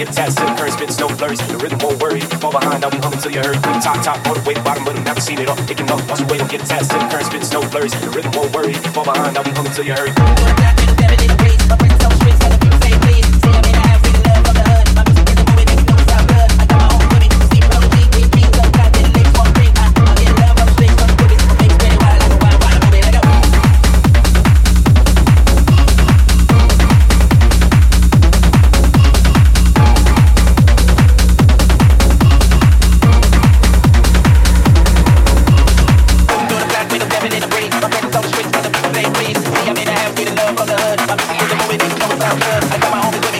attached to the current, spit no flurries. The rhythm won't worry, fall behind, I'll be humming till you heard. Top, top, all the way bottom, but I'm never seen it all. Can up, watch the way don't get to the current, spit snow flurries. The rhythm won't worry, fall behind, I'll be humming till you heard. love the. I'm just here to it's all about us. I got my own business.